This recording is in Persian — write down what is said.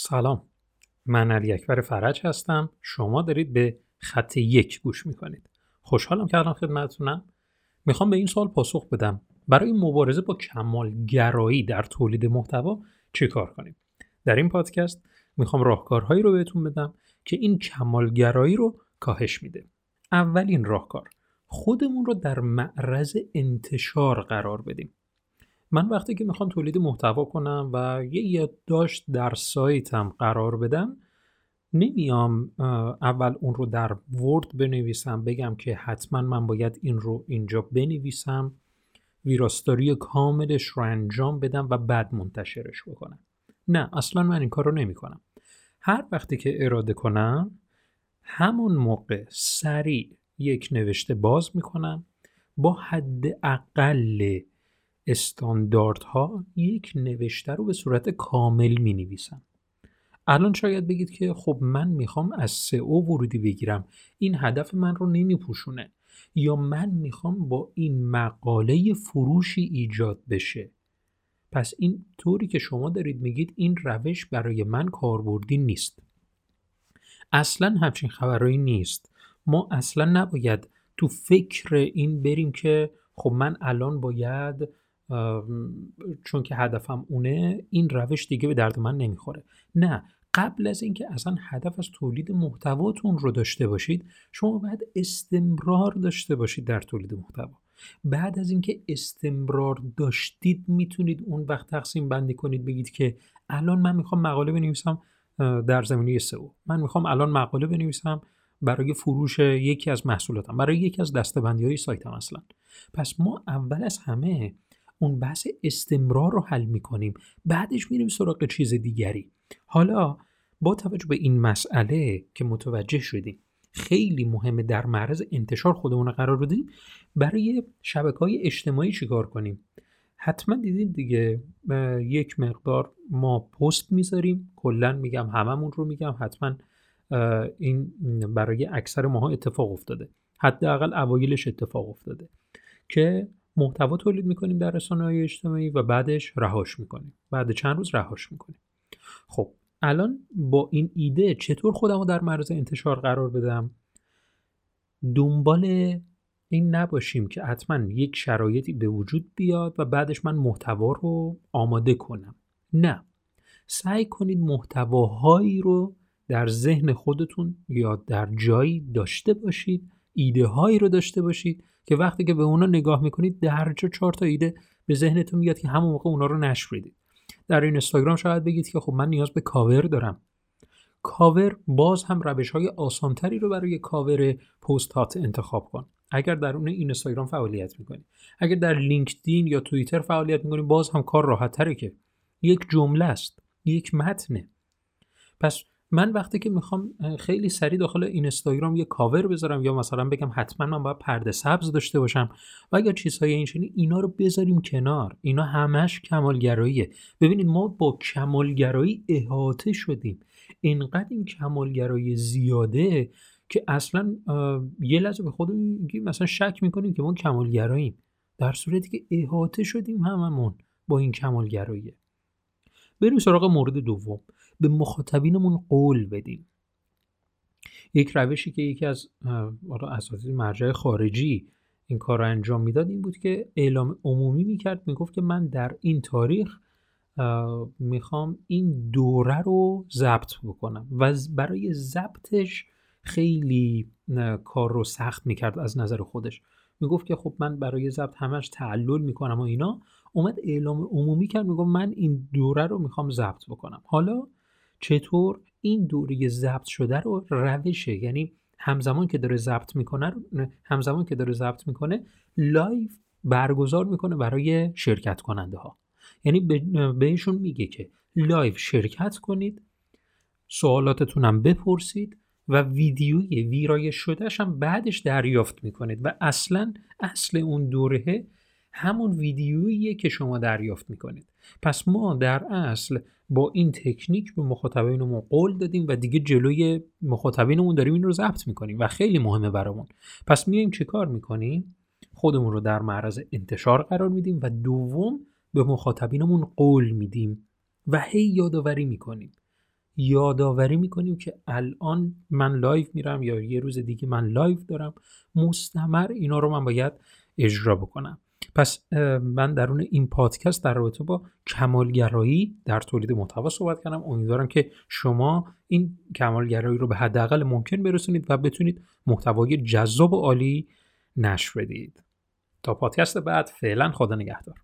سلام. من علی اکبر فرج هستم. شما دارید به خط یک گوش می‌کنید. خوشحالم که الان خدمتتونم. می‌خوام به این سوال پاسخ بدم. برای مبارزه با کمالگرایی در تولید محتوا چه کار کنیم؟ در این پادکست می‌خوام راهکارهایی رو بهتون بدم که این کمالگرایی رو کاهش میده. اولین راهکار خودمون رو در معرض انتشار قرار بدیم. من وقتی که می‌خوام تولید محتوا کنم و یه یادداشت در سایتم قرار بدم نمیام اول اون رو در ورد بنویسم بگم که حتما من باید این رو اینجا بنویسم ویراستاری کاملش رو انجام بدم و بعد منتشرش بکنم. نه اصلا من این کار رو نمی کنم هر وقتی که اراده کنم همون موقع سریع یک نوشته باز می‌کنم با حد اقل استانداردها یک نوشته رو به صورت کامل می نویسم. الان شاید بگید که خب من می‌خوام از سئو ورودی بگیرم. این هدف من رو نمیپوشونه. یا من می‌خوام با این مقاله فروشی ایجاد بشه. پس این طوری که شما دارید میگید این روش برای من کاربردی نیست. اصلا همچین خبرهایی نیست. ما اصلا نباید تو فکر این بریم که خب من الان باید چون که هدفم اونه این روش دیگه به درد من نمی‌خوره. نه قبل از اینکه اصلا هدف از تولید محتواتون رو داشته باشید شما باید استمرار داشته باشید در تولید محتوا. بعد از اینکه استمرار داشتید می‌تونید اون وقت تقسیم بندی کنید بگید که الان من می‌خوام مقاله بنویسم در زمینه سئو. من می‌خوام الان مقاله بنویسم برای فروش یکی از محصولاتم برای یکی از دستبندی های سایتم اصلا. پس ما اول از همه اون بحث استمرار رو حل می‌کنیم. بعدش میریم سراغ چیز دیگری. حالا با توجه به این مسئله که متوجه شدیم خیلی مهمه در معرض انتشار خودمون قرار بدیم برای شبکه های اجتماعی چیکار کنیم؟ حتما دیدید دیگه یک مقدار ما پست می‌ذاریم. کلا میگم هممون رو میگم. حتما این برای اکثر ماها اتفاق افتاده. حداقل اوایلش اتفاق افتاده. که محتوا تولید می‌کنیم در رسانه های اجتماعی و بعدش رهاش می‌کنیم. بعد چند روز رهاش می‌کنیم. خب الان با این ایده چطور خودم رو در معرض انتشار قرار بدم؟ دنبال این نباشیم که حتما یک شرایطی به وجود بیاد و بعدش من محتوا رو آماده کنم. نه. سعی کنید محتواهایی رو در ذهن خودتون یا در جایی داشته باشید ایده هایی رو داشته باشید که وقتی که به اونا نگاه می‌کنید درجا چهار تا ایده به ذهنتون میاد که همون موقع اونا رو نشر بدید در این اینستاگرام شاید بگید که خب من نیاز به کاور دارم. کاور باز هم روش های آسانتری رو برای کاور پست هات انتخاب کن. اگر در اون اینستاگرام فعالیت می‌کنی. اگر در لینکدین یا توییتر فعالیت می‌کنی باز هم کار راحت تره که. یک جمله است. یک متنه پس من وقتی که می‌خوام خیلی سریع داخل این اینستاگرام یه کاور بذارم یا مثلا بگم حتما من باید پرده سبز داشته باشم و اگر چیزهای این اینا رو بذاریم کنار. اینا همش کمالگراییه. ببینید ما با کمالگرایی احاطه شدیم. اینقدر این کمالگرایی زیاده که اصلا یه لحظه به خودمون مثلا شک می‌کنیم که ما کمالگراییم. در صورتی که احاطه شدیم هممون با این کمالگراییه. بریم سراغ مورد دوم. به مخاطبینمون قول بدیم. یک روشی که یکی از اساتید مرجع خارجی این کار رو انجام می‌داد این بود که اعلام عمومی می‌کرد می‌گفت که من در این تاریخ می‌خوام این دوره رو ضبط بکنم. و برای ضبطش خیلی کار رو سخت می‌کرد از نظر خودش. می‌گفت که خب من برای ضبط همش تعلل می‌کنم و اینا. اومد اعلام عمومی کرد می‌گفت من این دوره رو می‌خوام ضبط بکنم. حالا چطور این دوره ضبط شده رو روشه؟ یعنی همزمان که داره ضبط می‌کنه همزمان که داره ضبط می‌کنه لایو برگزار می‌کنه برای شرکت کننده ها یعنی بهشون میگه که live شرکت کنید سوالاتتون هم بپرسید و ویدیوی ویرایش شدهش هم بعدش دریافت می‌کنید و اصلا اصل اون دوره همون ویدیوییه که شما دریافت می‌کنید. پس ما در اصل با این تکنیک به مخاطبینمون قول دادیم و دیگه جلوی مخاطبینمون داریم این رو ضبط می‌کنیم و خیلی مهمه برامون. پس میایم چه کار می‌کنیم؟ خودمون رو در معرض انتشار قرار میدیم و دوم به مخاطبینمون قول میدیم و هی یادآوری می‌کنیم. یادآوری می‌کنیم که الان من live میرم یا یه روز دیگه من live دارم مستمر اینا رو من باید اجرا بکنم. پس من درون این پادکست در رابطه با کمالگرایی در تولید محتوا صحبت کردم. امیدوارم که شما این کمالگرایی رو به حداقل ممکن برسونید و بتونید محتوای جذاب و عالی نشر بدید. تا پادکست بعد فعلا خدا نگهدار.